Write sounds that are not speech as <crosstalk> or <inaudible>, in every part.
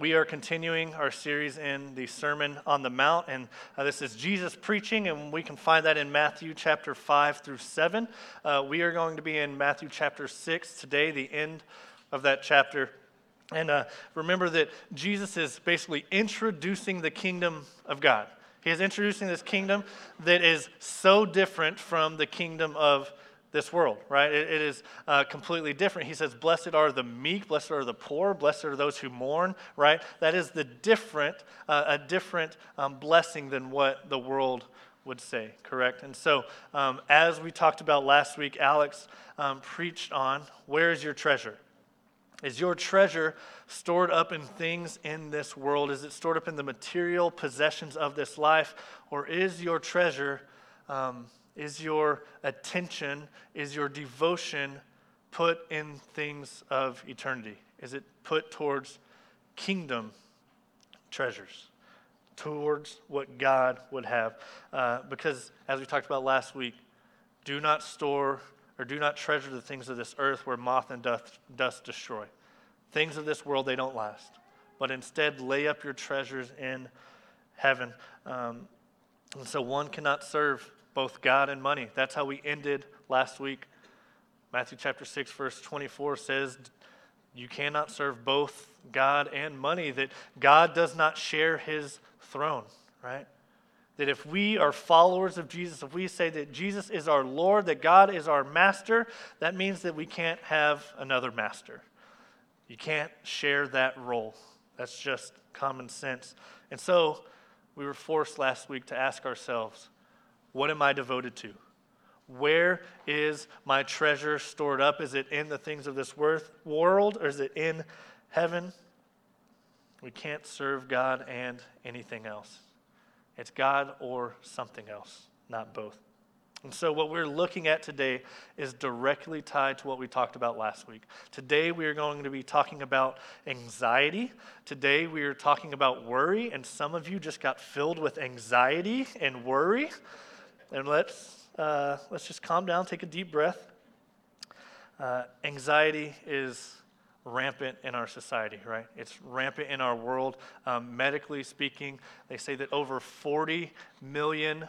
We are continuing our series in the Sermon on the Mount, and uh, this is Jesus preaching, and we can find that in Matthew chapter 5 through 7. Uh, we are going to be in Matthew chapter 6 today, the end of that chapter. And uh, remember that Jesus is basically introducing the kingdom of God. He is introducing this kingdom that is so different from the kingdom of this world, right? it, it is uh, completely different. He says, Blessed are the meek, blessed are the poor, blessed are those who mourn, right? That is the different, uh, a different um, blessing than what the world would say, correct? And so, um, as we talked about last week, Alex um, preached on where is your treasure? Is your treasure stored up in things in this world? Is it stored up in the material possessions of this life? Or is your treasure um, is your attention, is your devotion put in things of eternity? Is it put towards kingdom treasures, towards what God would have? Uh, because, as we talked about last week, do not store or do not treasure the things of this earth where moth and dust, dust destroy. Things of this world, they don't last. But instead, lay up your treasures in heaven. Um, and so one cannot serve both God and money. That's how we ended last week. Matthew chapter 6, verse 24 says, You cannot serve both God and money, that God does not share his throne, right? That if we are followers of Jesus, if we say that Jesus is our Lord, that God is our master, that means that we can't have another master. You can't share that role. That's just common sense. And so we were forced last week to ask ourselves, what am I devoted to? Where is my treasure stored up? Is it in the things of this world or is it in heaven? We can't serve God and anything else. It's God or something else, not both. And so, what we're looking at today is directly tied to what we talked about last week. Today, we are going to be talking about anxiety. Today, we are talking about worry, and some of you just got filled with anxiety and worry. And let's, uh, let's just calm down, take a deep breath. Uh, anxiety is rampant in our society, right? It's rampant in our world. Um, medically speaking, they say that over 40 million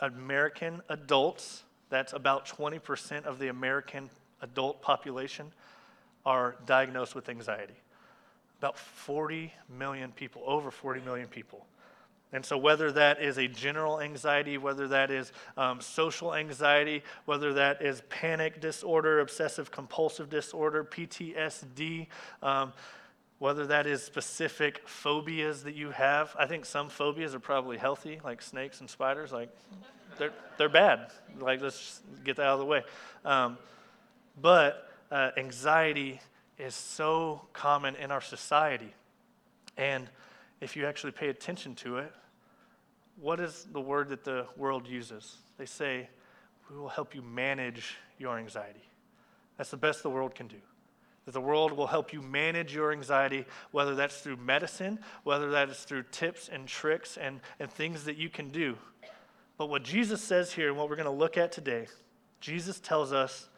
American adults, that's about 20% of the American adult population, are diagnosed with anxiety. About 40 million people, over 40 million people. And so, whether that is a general anxiety, whether that is um, social anxiety, whether that is panic disorder, obsessive compulsive disorder, PTSD, um, whether that is specific phobias that you have, I think some phobias are probably healthy, like snakes and spiders. Like, they're, they're bad. Like, let's get that out of the way. Um, but uh, anxiety is so common in our society. And if you actually pay attention to it, what is the word that the world uses? They say, we will help you manage your anxiety. That's the best the world can do. That the world will help you manage your anxiety, whether that's through medicine, whether that is through tips and tricks and, and things that you can do. But what Jesus says here, and what we're going to look at today, Jesus tells us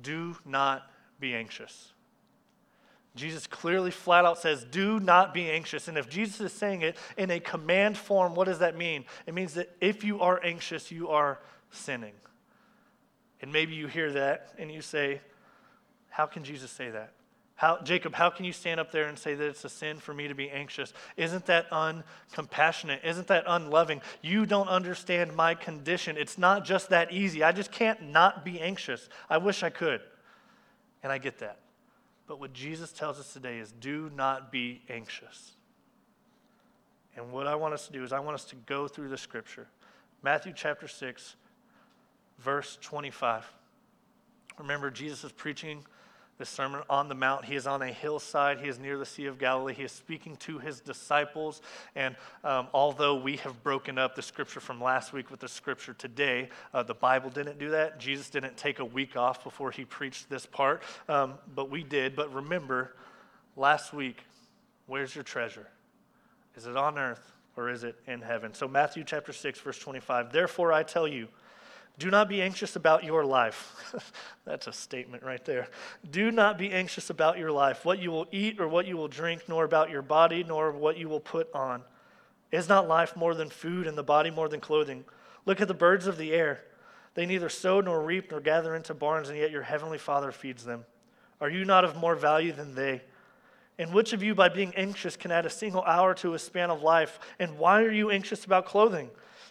do not be anxious. Jesus clearly, flat out says, Do not be anxious. And if Jesus is saying it in a command form, what does that mean? It means that if you are anxious, you are sinning. And maybe you hear that and you say, How can Jesus say that? How, Jacob, how can you stand up there and say that it's a sin for me to be anxious? Isn't that uncompassionate? Isn't that unloving? You don't understand my condition. It's not just that easy. I just can't not be anxious. I wish I could. And I get that. But what Jesus tells us today is do not be anxious. And what I want us to do is I want us to go through the scripture. Matthew chapter 6, verse 25. Remember, Jesus is preaching the Sermon on the Mount. He is on a hillside. He is near the Sea of Galilee. He is speaking to his disciples. And um, although we have broken up the scripture from last week with the scripture today, uh, the Bible didn't do that. Jesus didn't take a week off before he preached this part, um, but we did. But remember, last week, where's your treasure? Is it on earth or is it in heaven? So, Matthew chapter 6, verse 25. Therefore, I tell you, Do not be anxious about your life. <laughs> That's a statement right there. Do not be anxious about your life, what you will eat or what you will drink, nor about your body, nor what you will put on. Is not life more than food, and the body more than clothing? Look at the birds of the air. They neither sow nor reap nor gather into barns, and yet your heavenly Father feeds them. Are you not of more value than they? And which of you, by being anxious, can add a single hour to a span of life? And why are you anxious about clothing?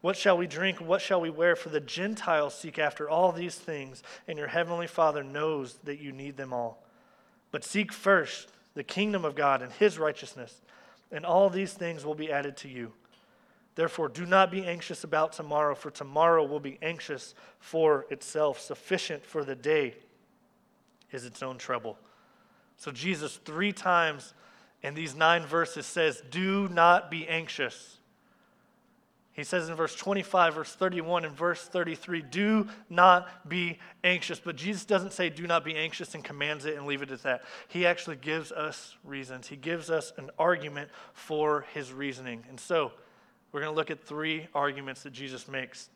What shall we drink? What shall we wear? For the Gentiles seek after all these things, and your heavenly Father knows that you need them all. But seek first the kingdom of God and his righteousness, and all these things will be added to you. Therefore, do not be anxious about tomorrow, for tomorrow will be anxious for itself. Sufficient for the day is its own trouble. So, Jesus, three times in these nine verses, says, Do not be anxious. He says in verse 25, verse 31, and verse 33, do not be anxious. But Jesus doesn't say do not be anxious and commands it and leave it at that. He actually gives us reasons. He gives us an argument for his reasoning. And so we're going to look at three arguments that Jesus makes.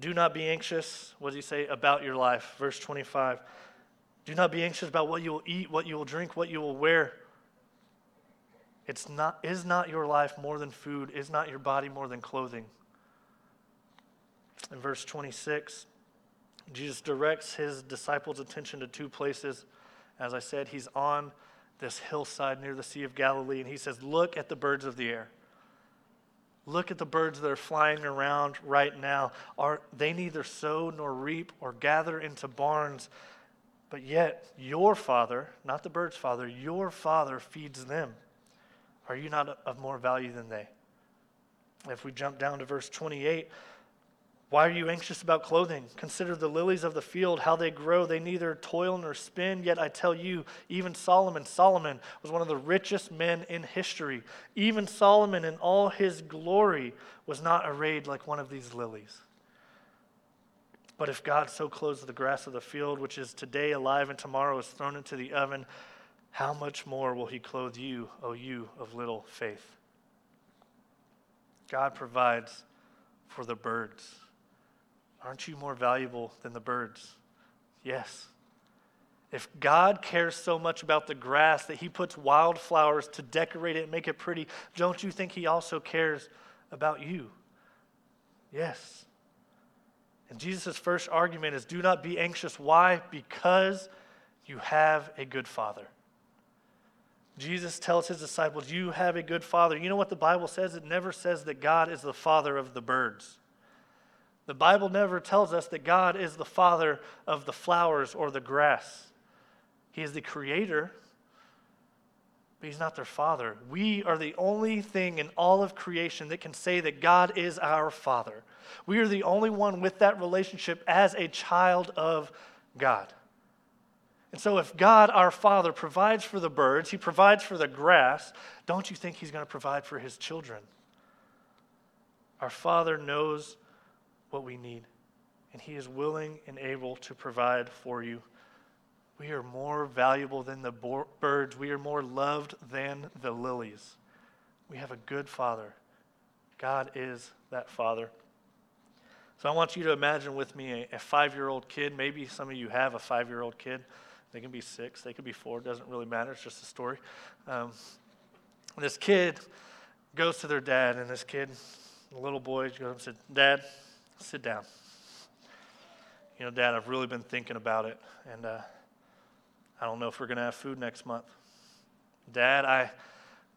Do not be anxious, what does he say, about your life? Verse 25. Do not be anxious about what you will eat, what you will drink, what you will wear. It's not, is not your life more than food? Is not your body more than clothing? In verse 26, Jesus directs his disciples' attention to two places. As I said, he's on this hillside near the Sea of Galilee, and he says, Look at the birds of the air. Look at the birds that are flying around right now. Are, they neither sow nor reap or gather into barns, but yet your Father, not the bird's Father, your Father feeds them. Are you not of more value than they? If we jump down to verse 28, why are you anxious about clothing? Consider the lilies of the field, how they grow. They neither toil nor spin. Yet I tell you, even Solomon, Solomon was one of the richest men in history. Even Solomon, in all his glory, was not arrayed like one of these lilies. But if God so clothes the grass of the field, which is today alive and tomorrow is thrown into the oven, how much more will he clothe you, O you of little faith? God provides for the birds. Aren't you more valuable than the birds? Yes. If God cares so much about the grass that he puts wildflowers to decorate it and make it pretty, don't you think he also cares about you? Yes. And Jesus' first argument is do not be anxious. Why? Because you have a good father. Jesus tells his disciples, You have a good father. You know what the Bible says? It never says that God is the father of the birds. The Bible never tells us that God is the father of the flowers or the grass. He is the creator, but he's not their father. We are the only thing in all of creation that can say that God is our father. We are the only one with that relationship as a child of God. And so, if God, our Father, provides for the birds, He provides for the grass, don't you think He's going to provide for His children? Our Father knows what we need, and He is willing and able to provide for you. We are more valuable than the birds, we are more loved than the lilies. We have a good Father. God is that Father. So I want you to imagine with me a, a five year old kid. Maybe some of you have a five year old kid. They can be six, they could be four, it doesn't really matter, it's just a story. Um, this kid goes to their dad, and this kid, the little boy, goes and said, Dad, sit down. You know, Dad, I've really been thinking about it, and uh, I don't know if we're going to have food next month. Dad, I,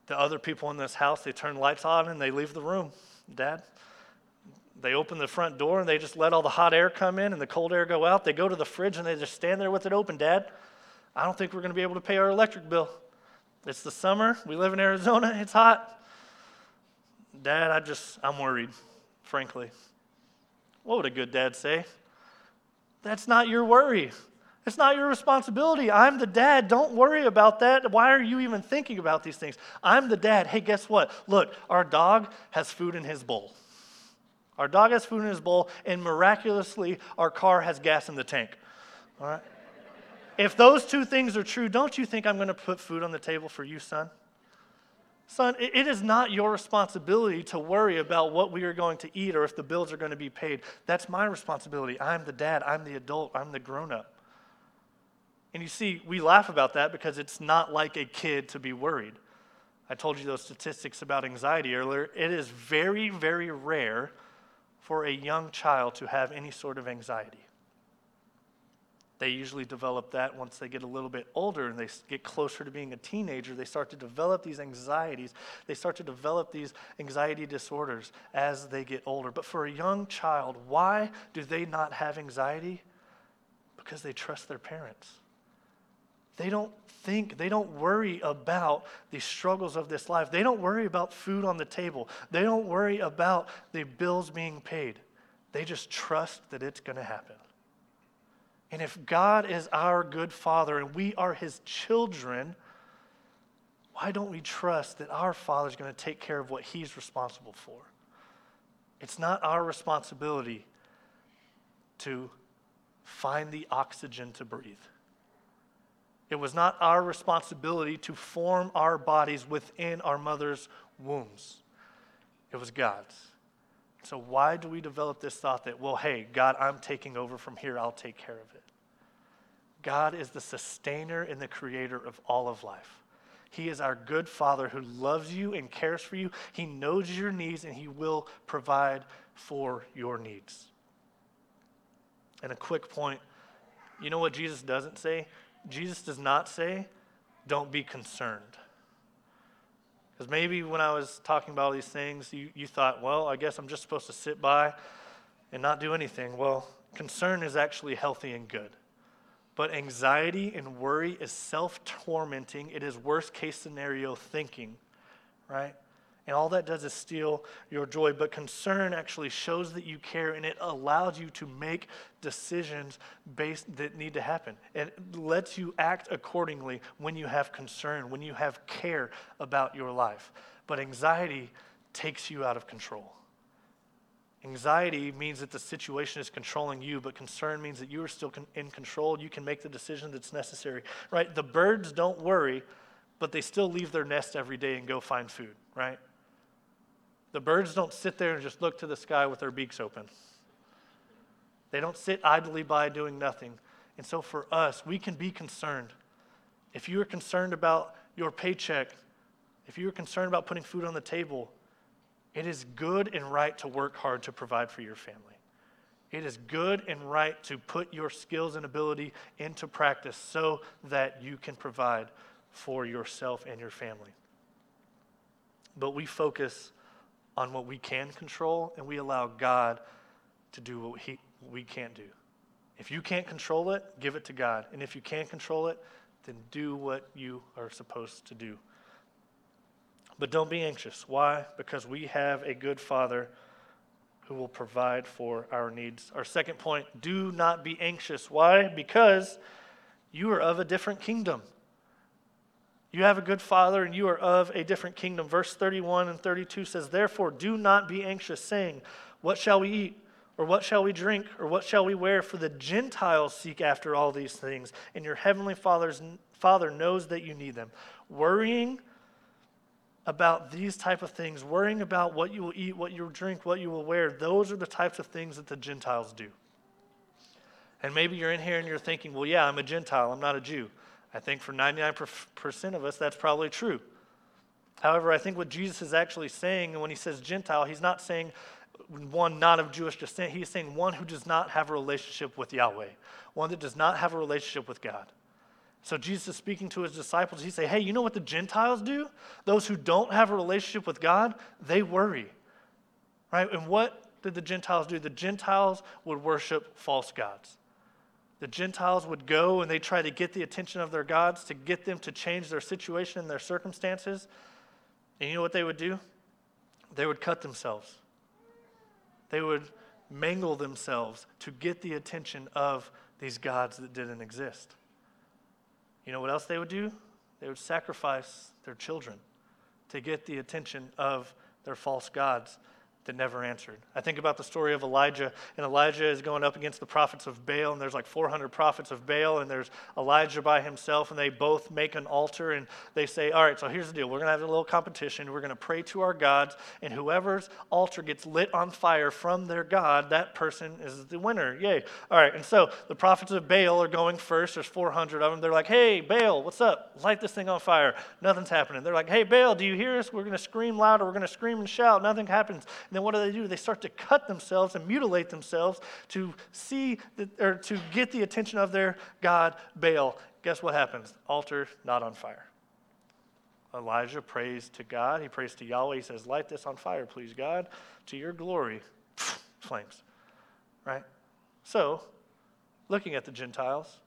the other people in this house, they turn lights on and they leave the room. Dad, they open the front door and they just let all the hot air come in and the cold air go out. They go to the fridge and they just stand there with it open. Dad, I don't think we're going to be able to pay our electric bill. It's the summer. We live in Arizona. It's hot. Dad, I just, I'm worried, frankly. What would a good dad say? That's not your worry. It's not your responsibility. I'm the dad. Don't worry about that. Why are you even thinking about these things? I'm the dad. Hey, guess what? Look, our dog has food in his bowl. Our dog has food in his bowl, and miraculously, our car has gas in the tank. All right? If those two things are true, don't you think I'm going to put food on the table for you, son? Son, it is not your responsibility to worry about what we are going to eat or if the bills are going to be paid. That's my responsibility. I'm the dad, I'm the adult, I'm the grown up. And you see, we laugh about that because it's not like a kid to be worried. I told you those statistics about anxiety earlier. It is very, very rare for a young child to have any sort of anxiety. They usually develop that once they get a little bit older and they get closer to being a teenager. They start to develop these anxieties. They start to develop these anxiety disorders as they get older. But for a young child, why do they not have anxiety? Because they trust their parents. They don't think, they don't worry about the struggles of this life. They don't worry about food on the table. They don't worry about the bills being paid. They just trust that it's going to happen. And if God is our good father and we are his children, why don't we trust that our father is going to take care of what he's responsible for? It's not our responsibility to find the oxygen to breathe. It was not our responsibility to form our bodies within our mother's wombs. It was God's. So, why do we develop this thought that, well, hey, God, I'm taking over from here, I'll take care of it? God is the sustainer and the creator of all of life. He is our good father who loves you and cares for you. He knows your needs and he will provide for your needs. And a quick point you know what Jesus doesn't say? Jesus does not say, don't be concerned. Because maybe when I was talking about all these things, you, you thought, well, I guess I'm just supposed to sit by and not do anything. Well, concern is actually healthy and good. But anxiety and worry is self tormenting, it is worst case scenario thinking, right? And all that does is steal your joy. But concern actually shows that you care and it allows you to make decisions based that need to happen. It lets you act accordingly when you have concern, when you have care about your life. But anxiety takes you out of control. Anxiety means that the situation is controlling you, but concern means that you are still in control. You can make the decision that's necessary, right? The birds don't worry, but they still leave their nest every day and go find food, right? The birds don't sit there and just look to the sky with their beaks open. They don't sit idly by doing nothing. And so for us, we can be concerned. If you are concerned about your paycheck, if you are concerned about putting food on the table, it is good and right to work hard to provide for your family. It is good and right to put your skills and ability into practice so that you can provide for yourself and your family. But we focus on what we can control and we allow God to do what, he, what we can't do. If you can't control it, give it to God. And if you can't control it, then do what you are supposed to do. But don't be anxious. Why? Because we have a good Father who will provide for our needs. Our second point do not be anxious. Why? Because you are of a different kingdom. You have a good father, and you are of a different kingdom. Verse 31 and 32 says, Therefore, do not be anxious, saying, What shall we eat? Or what shall we drink? Or what shall we wear? For the Gentiles seek after all these things, and your heavenly Father's, Father knows that you need them. Worrying about these type of things, worrying about what you will eat, what you will drink, what you will wear, those are the types of things that the Gentiles do. And maybe you're in here and you're thinking, well, yeah, I'm a Gentile, I'm not a Jew. I think for 99% of us, that's probably true. However, I think what Jesus is actually saying when he says Gentile, he's not saying one not of Jewish descent. He's saying one who does not have a relationship with Yahweh, one that does not have a relationship with God. So Jesus is speaking to his disciples. He say, "Hey, you know what the Gentiles do? Those who don't have a relationship with God, they worry." Right? And what did the Gentiles do? The Gentiles would worship false gods. The Gentiles would go and they try to get the attention of their gods to get them to change their situation and their circumstances. And you know what they would do? They would cut themselves. They would mangle themselves to get the attention of these gods that didn't exist. You know what else they would do? They would sacrifice their children to get the attention of their false gods that never answered. I think about the story of Elijah, and Elijah is going up against the prophets of Baal, and there's like 400 prophets of Baal, and there's Elijah by himself, and they both make an altar, and they say, All right, so here's the deal. We're going to have a little competition. We're going to pray to our gods, and whoever's altar gets lit on fire from their God, that person is the winner. Yay. All right, and so the prophets of Baal are going first. There's 400 of them. They're like, Hey, Baal, what's up? Light this thing on fire. Nothing's happening. They're like, Hey, Baal, do you hear us? We're going to scream louder. We're going to scream and shout. Nothing happens. And then what do they do? They start to cut themselves and mutilate themselves to see the, or to get the attention of their god Baal. Guess what happens? Altar not on fire. Elijah prays to God. He prays to Yahweh. He says, Light this on fire, please, God, to your glory. <sniffs> Flames. Right? So, looking at the Gentiles,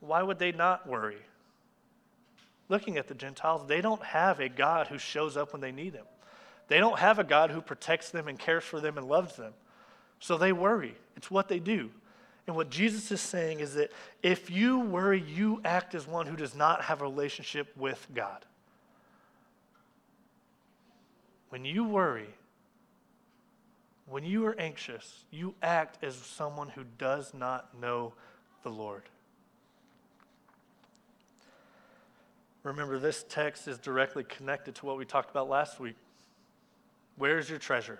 why would they not worry? Looking at the Gentiles, they don't have a God who shows up when they need him. They don't have a God who protects them and cares for them and loves them. So they worry. It's what they do. And what Jesus is saying is that if you worry, you act as one who does not have a relationship with God. When you worry, when you are anxious, you act as someone who does not know the Lord. Remember, this text is directly connected to what we talked about last week. Where's your treasure?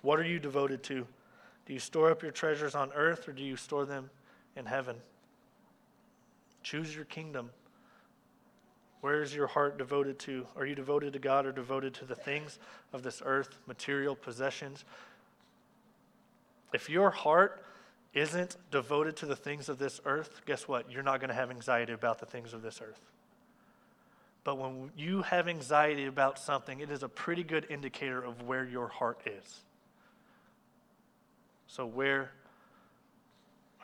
What are you devoted to? Do you store up your treasures on earth or do you store them in heaven? Choose your kingdom. Where is your heart devoted to? Are you devoted to God or devoted to the things of this earth, material possessions? If your heart isn't devoted to the things of this earth, guess what? You're not going to have anxiety about the things of this earth. But when you have anxiety about something, it is a pretty good indicator of where your heart is. So, where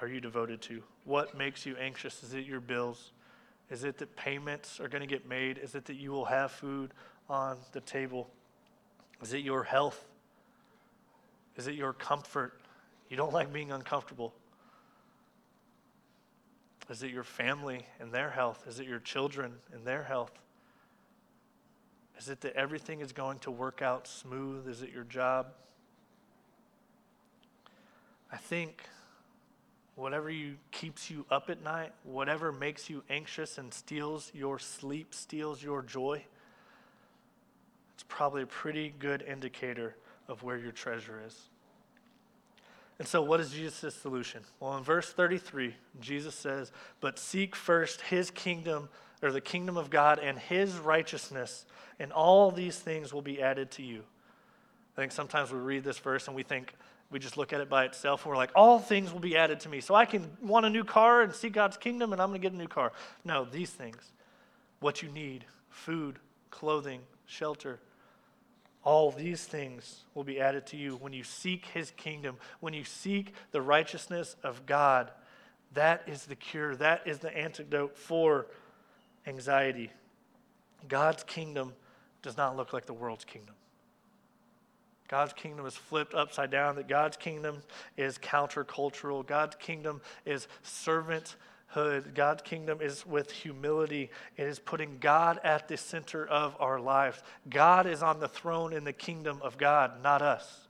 are you devoted to? What makes you anxious? Is it your bills? Is it that payments are going to get made? Is it that you will have food on the table? Is it your health? Is it your comfort? You don't like being uncomfortable. Is it your family and their health? Is it your children and their health? Is it that everything is going to work out smooth? Is it your job? I think whatever you keeps you up at night, whatever makes you anxious and steals your sleep, steals your joy, it's probably a pretty good indicator of where your treasure is. And so, what is Jesus' solution? Well, in verse 33, Jesus says, But seek first his kingdom, or the kingdom of God, and his righteousness, and all these things will be added to you. I think sometimes we read this verse and we think, we just look at it by itself and we're like, all things will be added to me. So I can want a new car and see God's kingdom and I'm going to get a new car. No, these things, what you need food, clothing, shelter, all these things will be added to you when you seek his kingdom, when you seek the righteousness of God. That is the cure, that is the antidote for anxiety. God's kingdom does not look like the world's kingdom. God's kingdom is flipped upside down, that God's kingdom is countercultural. God's kingdom is servanthood. God's kingdom is with humility. It is putting God at the center of our lives. God is on the throne in the kingdom of God, not us.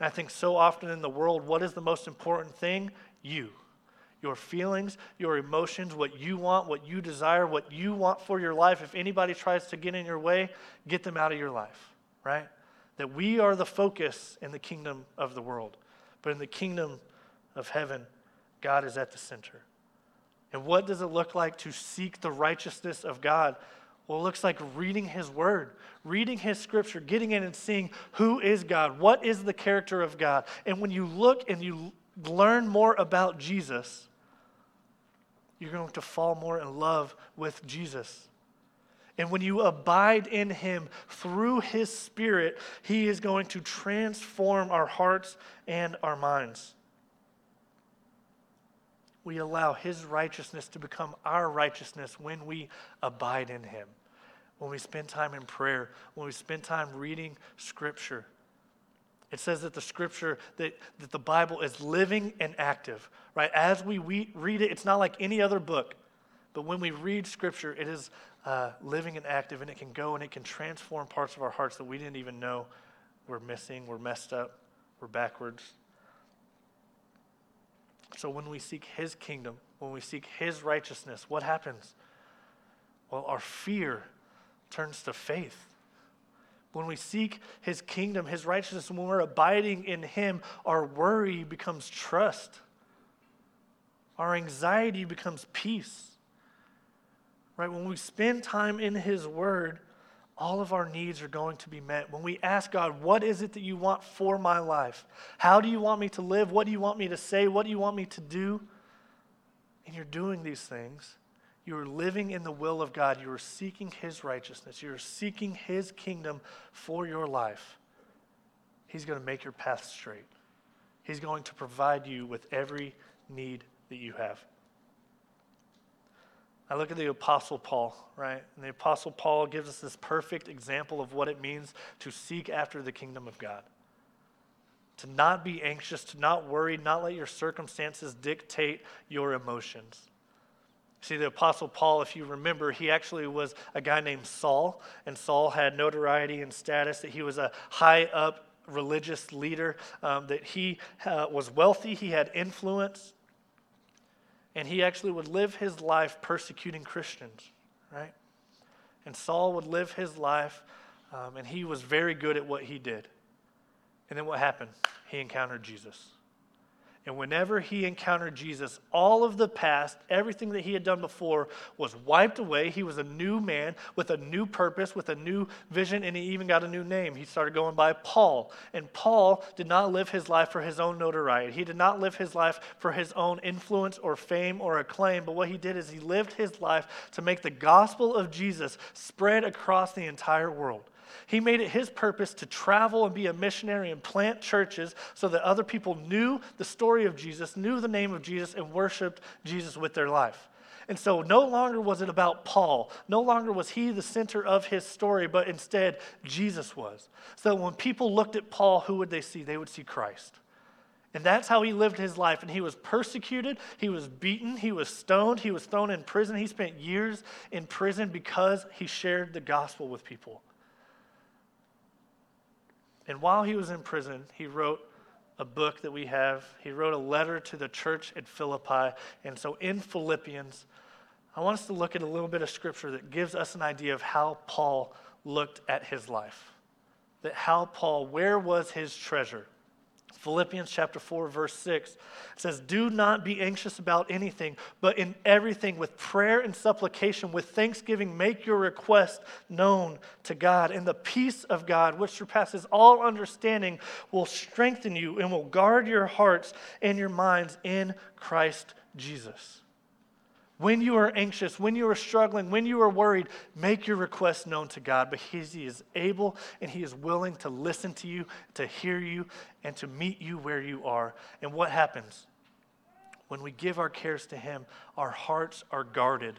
And I think so often in the world, what is the most important thing? You your feelings, your emotions, what you want, what you desire, what you want for your life. If anybody tries to get in your way, get them out of your life, right? That we are the focus in the kingdom of the world. But in the kingdom of heaven, God is at the center. And what does it look like to seek the righteousness of God? Well, it looks like reading His Word, reading His Scripture, getting in and seeing who is God, what is the character of God. And when you look and you learn more about Jesus, you're going to fall more in love with Jesus. And when you abide in Him through His Spirit, He is going to transform our hearts and our minds. We allow His righteousness to become our righteousness when we abide in Him, when we spend time in prayer, when we spend time reading Scripture. It says that the scripture, that, that the Bible is living and active, right? As we, read it, it's not like any other book, but when we read scripture, it is uh, living and active, and it can go and it can transform parts of our hearts that we didn't even know we're missing, we're messed up, we're backwards. So when we seek His kingdom, when we seek His righteousness, what happens? Well, our fear turns to faith. When we seek his kingdom, his righteousness, when we're abiding in him, our worry becomes trust. Our anxiety becomes peace. Right? When we spend time in his word, all of our needs are going to be met. When we ask God, what is it that you want for my life? How do you want me to live? What do you want me to say? What do you want me to do? And you're doing these things you are living in the will of God. You are seeking His righteousness. You are seeking His kingdom for your life. He's going to make your path straight. He's going to provide you with every need that you have. I look at the Apostle Paul, right? And the Apostle Paul gives us this perfect example of what it means to seek after the kingdom of God. To not be anxious, to not worry, not let your circumstances dictate your emotions. See, the Apostle Paul, if you remember, he actually was a guy named Saul, and Saul had notoriety and status that he was a high up religious leader, um, that he uh, was wealthy, he had influence, and he actually would live his life persecuting Christians, right? And Saul would live his life, um, and he was very good at what he did. And then what happened? He encountered Jesus. And whenever he encountered Jesus, all of the past, everything that he had done before was wiped away. He was a new man with a new purpose, with a new vision, and he even got a new name. He started going by Paul. And Paul did not live his life for his own notoriety, he did not live his life for his own influence or fame or acclaim. But what he did is he lived his life to make the gospel of Jesus spread across the entire world. He made it his purpose to travel and be a missionary and plant churches so that other people knew the story of Jesus, knew the name of Jesus, and worshiped Jesus with their life. And so no longer was it about Paul. No longer was he the center of his story, but instead Jesus was. So when people looked at Paul, who would they see? They would see Christ. And that's how he lived his life. And he was persecuted, he was beaten, he was stoned, he was thrown in prison. He spent years in prison because he shared the gospel with people. And while he was in prison, he wrote a book that we have. He wrote a letter to the church at Philippi. And so in Philippians, I want us to look at a little bit of scripture that gives us an idea of how Paul looked at his life. That how Paul, where was his treasure? Philippians chapter 4, verse 6 says, Do not be anxious about anything, but in everything, with prayer and supplication, with thanksgiving, make your request known to God. And the peace of God, which surpasses all understanding, will strengthen you and will guard your hearts and your minds in Christ Jesus. When you are anxious, when you are struggling, when you are worried, make your request known to God because He is able and He is willing to listen to you, to hear you, and to meet you where you are. And what happens? When we give our cares to Him, our hearts are guarded.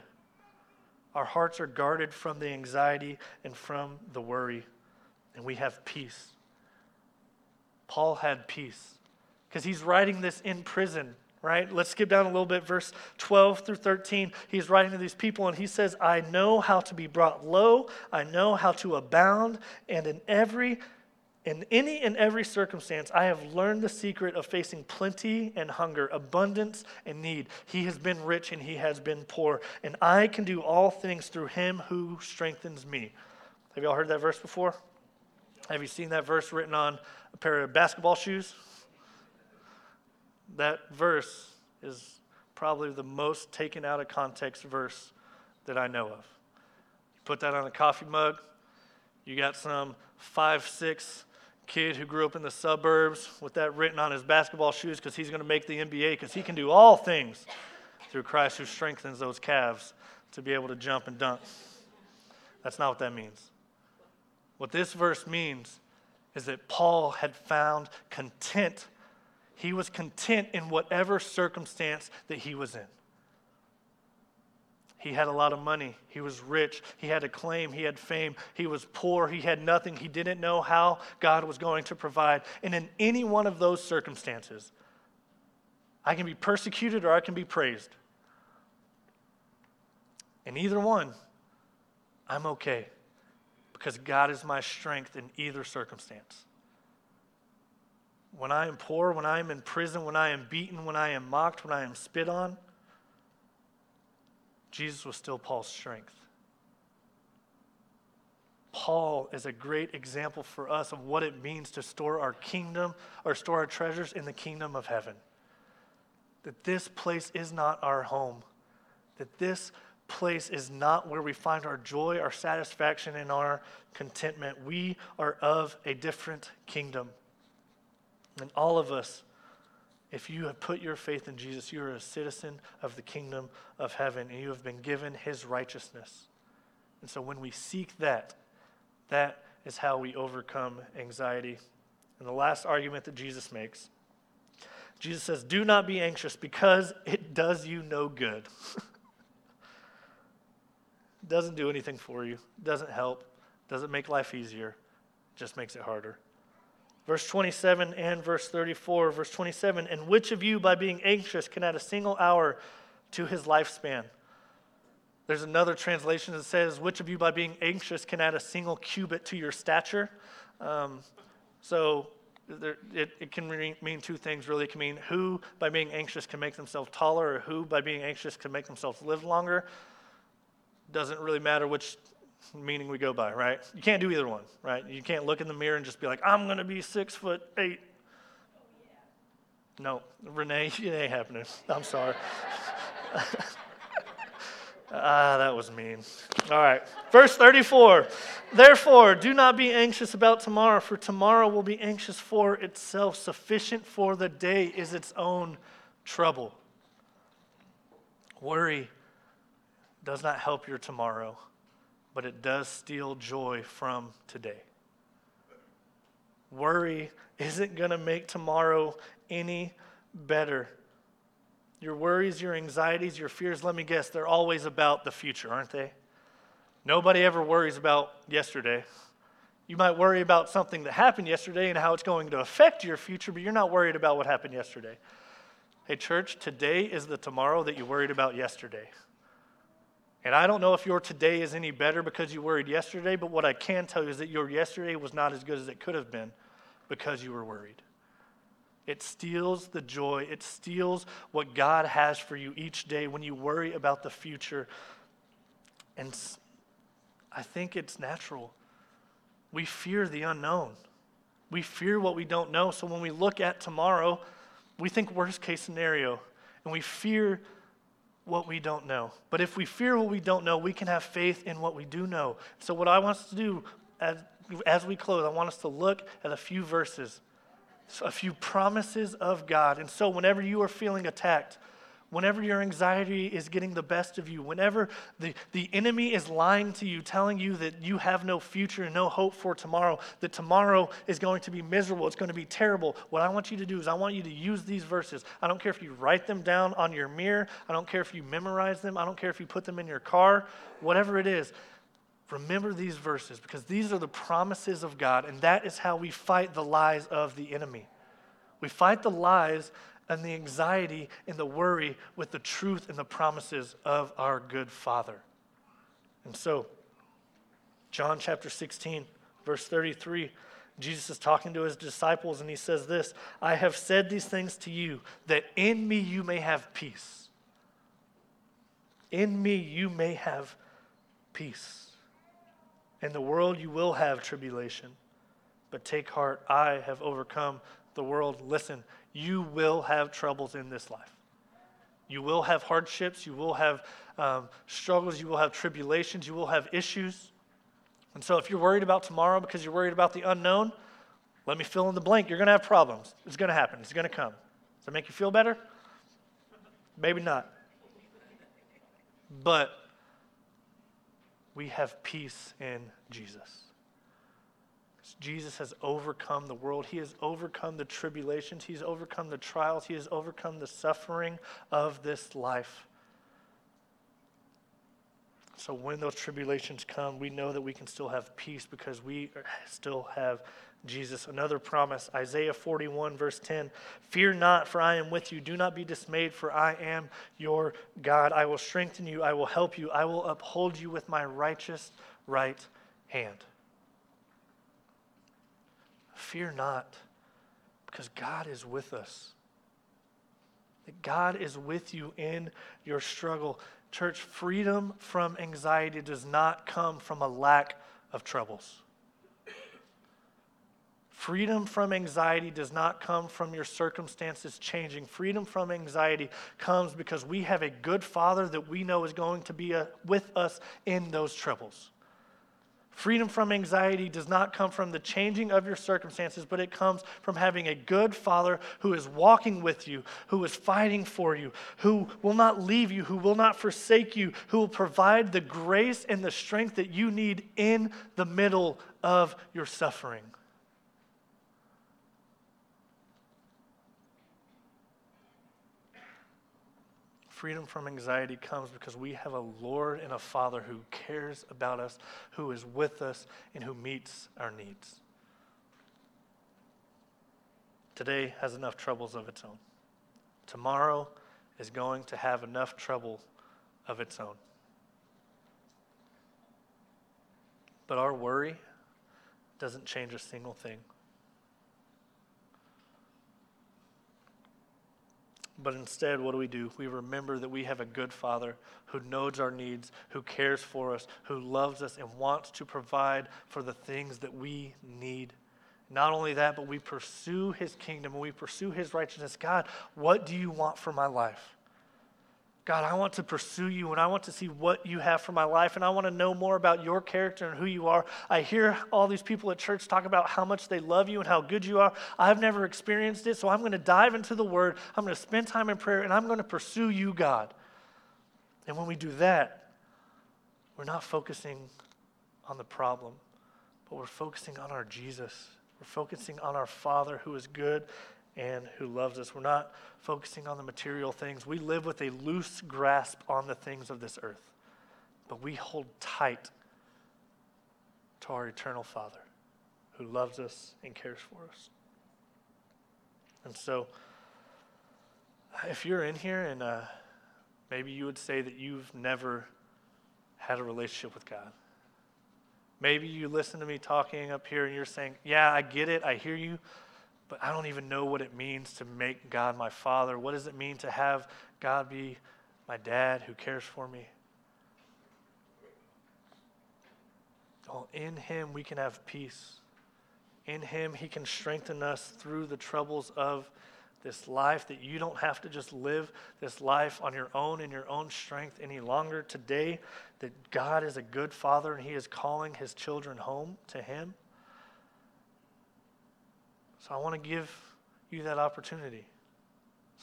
Our hearts are guarded from the anxiety and from the worry, and we have peace. Paul had peace because he's writing this in prison right? Let's skip down a little bit, verse 12 through 13. He's writing to these people and he says, I know how to be brought low, I know how to abound, and in every in any and every circumstance, I have learned the secret of facing plenty and hunger, abundance and need. He has been rich and he has been poor, and I can do all things through him who strengthens me. Have y'all heard that verse before? Have you seen that verse written on a pair of basketball shoes? That verse is probably the most taken out of context verse that I know of. You put that on a coffee mug, you got some five, six kid who grew up in the suburbs with that written on his basketball shoes because he's going to make the NBA because he can do all things through Christ who strengthens those calves to be able to jump and dunk. That's not what that means. What this verse means is that Paul had found content he was content in whatever circumstance that he was in. He had a lot of money. He was rich. He had acclaim. He had fame. He was poor. He had nothing. He didn't know how God was going to provide. And in any one of those circumstances, I can be persecuted or I can be praised. In either one, I'm okay because God is my strength in either circumstance. When I am poor, when I am in prison, when I am beaten, when I am mocked, when I am spit on, Jesus was still Paul's strength. Paul is a great example for us of what it means to store our kingdom or store our treasures in the kingdom of heaven. That this place is not our home, that this place is not where we find our joy, our satisfaction, and our contentment. We are of a different kingdom. And all of us if you have put your faith in Jesus, you are a citizen of the kingdom of heaven and you have been given his righteousness. And so when we seek that, that is how we overcome anxiety. And the last argument that Jesus makes Jesus says, Do not be anxious because it does you no good. <laughs> doesn't do anything for you, doesn't help, doesn't make life easier, just makes it harder. Verse 27 and verse 34. Verse 27 And which of you, by being anxious, can add a single hour to his lifespan? There's another translation that says, Which of you, by being anxious, can add a single cubit to your stature? Um, so there, it, it, can mean two things really. It can mean who, by being anxious, can make themselves taller, or who, by being anxious, can make themselves live longer. Doesn't really matter which meaning we go by, right? You can't do either one, right? You can't look in the mirror and just be like, I'm going to be six foot eight. No, Renee, <laughs> it ain't happening. I'm sorry. <laughs> ah, that was mean. All right. Verse 34 Therefore, do not be anxious about tomorrow, for tomorrow will be anxious for itself. Sufficient for the day is its own trouble. Worry does not help your tomorrow but it does steal joy from today. Worry isn't going to make tomorrow any better. Your worries, your anxieties, your fears, let me guess, they're always about the future, aren't they? Nobody ever worries about yesterday. You might worry about something that happened yesterday and how it's going to affect your future, but you're not worried about what happened yesterday. Hey, church, today is the tomorrow that you worried about yesterday. And I don't know if your today is any better because you worried yesterday, but what I can tell you is that your yesterday was not as good as it could have been because you were worried. It steals the joy, it steals what God has for you each day when you worry about the future. And I think it's natural. We fear the unknown. We fear what we don't know. So when we look at tomorrow, we think worst case scenario and we fear what we don't know. But if we fear what we don't know, we can have faith in what we do know. So, what I want us to do as, as we close, I want us to look at a few verses, a few promises of God. And so, whenever you are feeling attacked, whenever your anxiety is getting the best of you, whenever the, the enemy is lying to you, telling you that you have no future and no hope for tomorrow, that tomorrow is going to be miserable, it's going to be terrible, what I want you to do is I want you to use these verses. I don't care if you write them down on your mirror, I don't care if you memorize them, I don't care if you put them in your car, whatever it is. Remember these verses because these are the promises of God, and that is how we fight the lies of the enemy. We fight the lies and the anxiety and the worry with the truth and the promises of our good Father. And so, John chapter 16, verse 33, Jesus is talking to his disciples and he says this I have said these things to you that in me you may have peace. In me you may have peace. In the world you will have tribulation, but take heart, I have overcome the world. Listen, you will have troubles in this life. You will have hardships, you will have um, struggles, you will have tribulations, you will have issues. And so, if you're worried about tomorrow because you're worried about the unknown, let me fill in the blank. You're going to have problems. It's going to happen, it's going to come. Does that make you feel better? Maybe not. But we have peace in Jesus. Jesus has overcome the world. He has overcome the tribulations. He's overcome the trials. He has overcome the suffering of this life. So when those tribulations come, we know that we can still have peace because we still have Jesus. Another promise, Isaiah 41, verse 10 Fear not, for I am with you. Do not be dismayed, for I am your God. I will strengthen you. I will help you. I will uphold you with my righteous right hand. Fear not, because God is with us. That God is with you in your struggle. Church, freedom from anxiety does not come from a lack of troubles. Freedom from anxiety does not come from your circumstances changing. Freedom from anxiety comes because we have a good Father that we know is going to be a, uh, with us in those troubles. Freedom from anxiety does not come from the changing of your circumstances, but it comes from having a good Father who is walking with you, who is fighting for you, who will not leave you, who will not forsake you, who will provide the grace and the strength that you need in the middle of your suffering. Freedom from anxiety comes because we have a Lord and a Father who cares about us, who is with us, and who meets our needs. Today has enough troubles of its own. Tomorrow is going to have enough trouble of its own. But our worry doesn't change a single thing. But instead, what do we do? We remember that we have a good Father who knows our needs, who cares for us, who loves us, and wants to provide for the things that we need. Not only that, but we pursue His kingdom and we pursue His righteousness. God, what do you want for my life? God, I want to pursue you and I want to see what you have for my life and I want to know more about your character and who you are. I hear all these people at church talk about how much they love you and how good you are. I've never experienced it, so I'm going to dive into the word. I'm going to spend time in prayer and I'm going to pursue you, God. And when we do that, we're not focusing on the problem, but we're focusing on our Jesus. We're focusing on our Father who is good and who loves us. We're not focusing on the material things. We live with a loose grasp on the things of this earth, but we hold tight to our eternal Father who loves us and cares for us. And so, if you're in here and uh, maybe you would say that you've never had a relationship with God. Maybe you listen to me talking up here and you're saying, Yeah, I get it. I hear you but I don't even know what it means to make God my father. What does it mean to have God be my dad who cares for me? Well, in Him we can have peace. In Him He can strengthen us through the troubles of this life, that you don't have to just live this life on your own in your own strength any longer. Today, that God is a good Father and He is calling His children home to Him. So I want to give you that opportunity.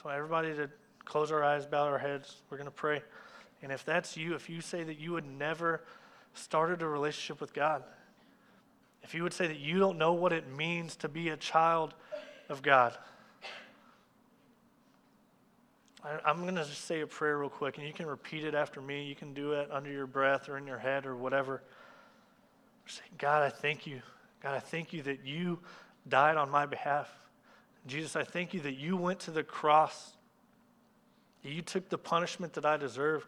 So, everybody, to close our eyes, bow our heads. We're going to pray. And if that's you, if you say that you would never started a relationship with God, if you would say that you don't know what it means to be a child of God, I, am going to just say a prayer real quick, and you can repeat it after me. You can do it under your breath or in your head or whatever. Say, God, I thank you. God, I thank you that you died on my behalf. Jesus, I thank you that you went to the cross, you took the punishment that I deserved.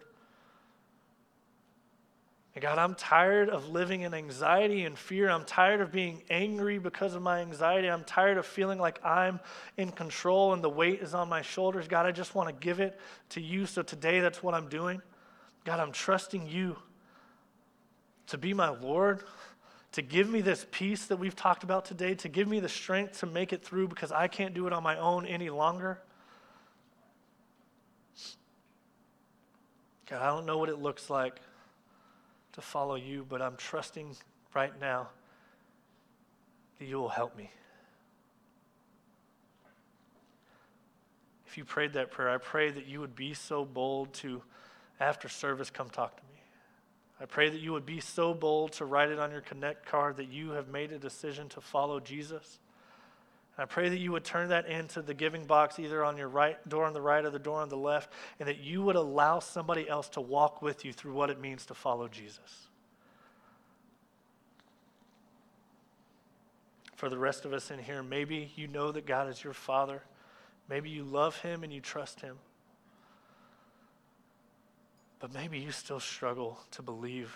And God, I'm tired of living in anxiety and fear. I'm tired of being angry because of my anxiety. I'm tired of feeling like I'm in control and the weight is on my shoulders. God, I just want to give it to you. So today, that's what I'm doing. God, I'm trusting you to be my Lord, to give me this peace that we've talked about today, to give me the strength to make it through because I can't do it on my own any longer. God, I don't know what it looks like to follow you, but I'm trusting right now that you will help me. If you prayed that prayer, I pray that you would be so bold to, after service, come talk to me. I pray that you would be so bold to write it on your Connect card that you have made a decision to follow Jesus. I pray that you would turn that into the giving box, either on your right door on the right or the door on the left, and that you would allow somebody else to walk with you through what it means to follow Jesus. For the rest of us in here, maybe you know that God is your Father. Maybe you love Him and you trust Him. But maybe you still struggle to believe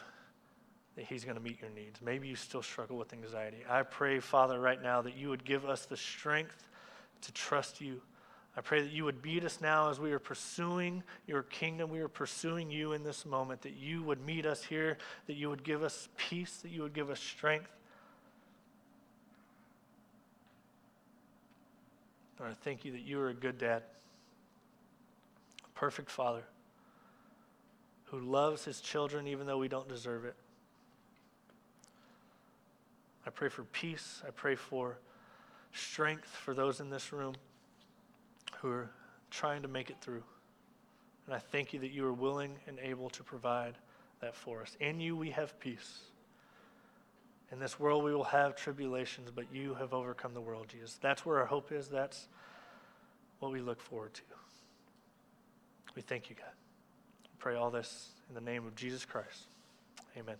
that He's going to meet your needs. Maybe you still struggle with anxiety. I pray, Father, right now that you would give us the strength to trust you. I pray that you would beat us now as we are pursuing your kingdom. We are pursuing you in this moment, that you would meet us here, that you would give us peace, that you would give us strength. Lord, I thank you that you are a good dad, a perfect father who loves his children even though we don't deserve it. I pray for peace. I pray for strength for those in this room who are trying to make it through. And I thank you that you are willing and able to provide that for us. In you we have peace. In this world we will have tribulations, but you have overcome the world, Jesus. That's where our hope is. That's what we look forward to. We thank you, God. Pray all this in the name of Jesus Christ. Amen.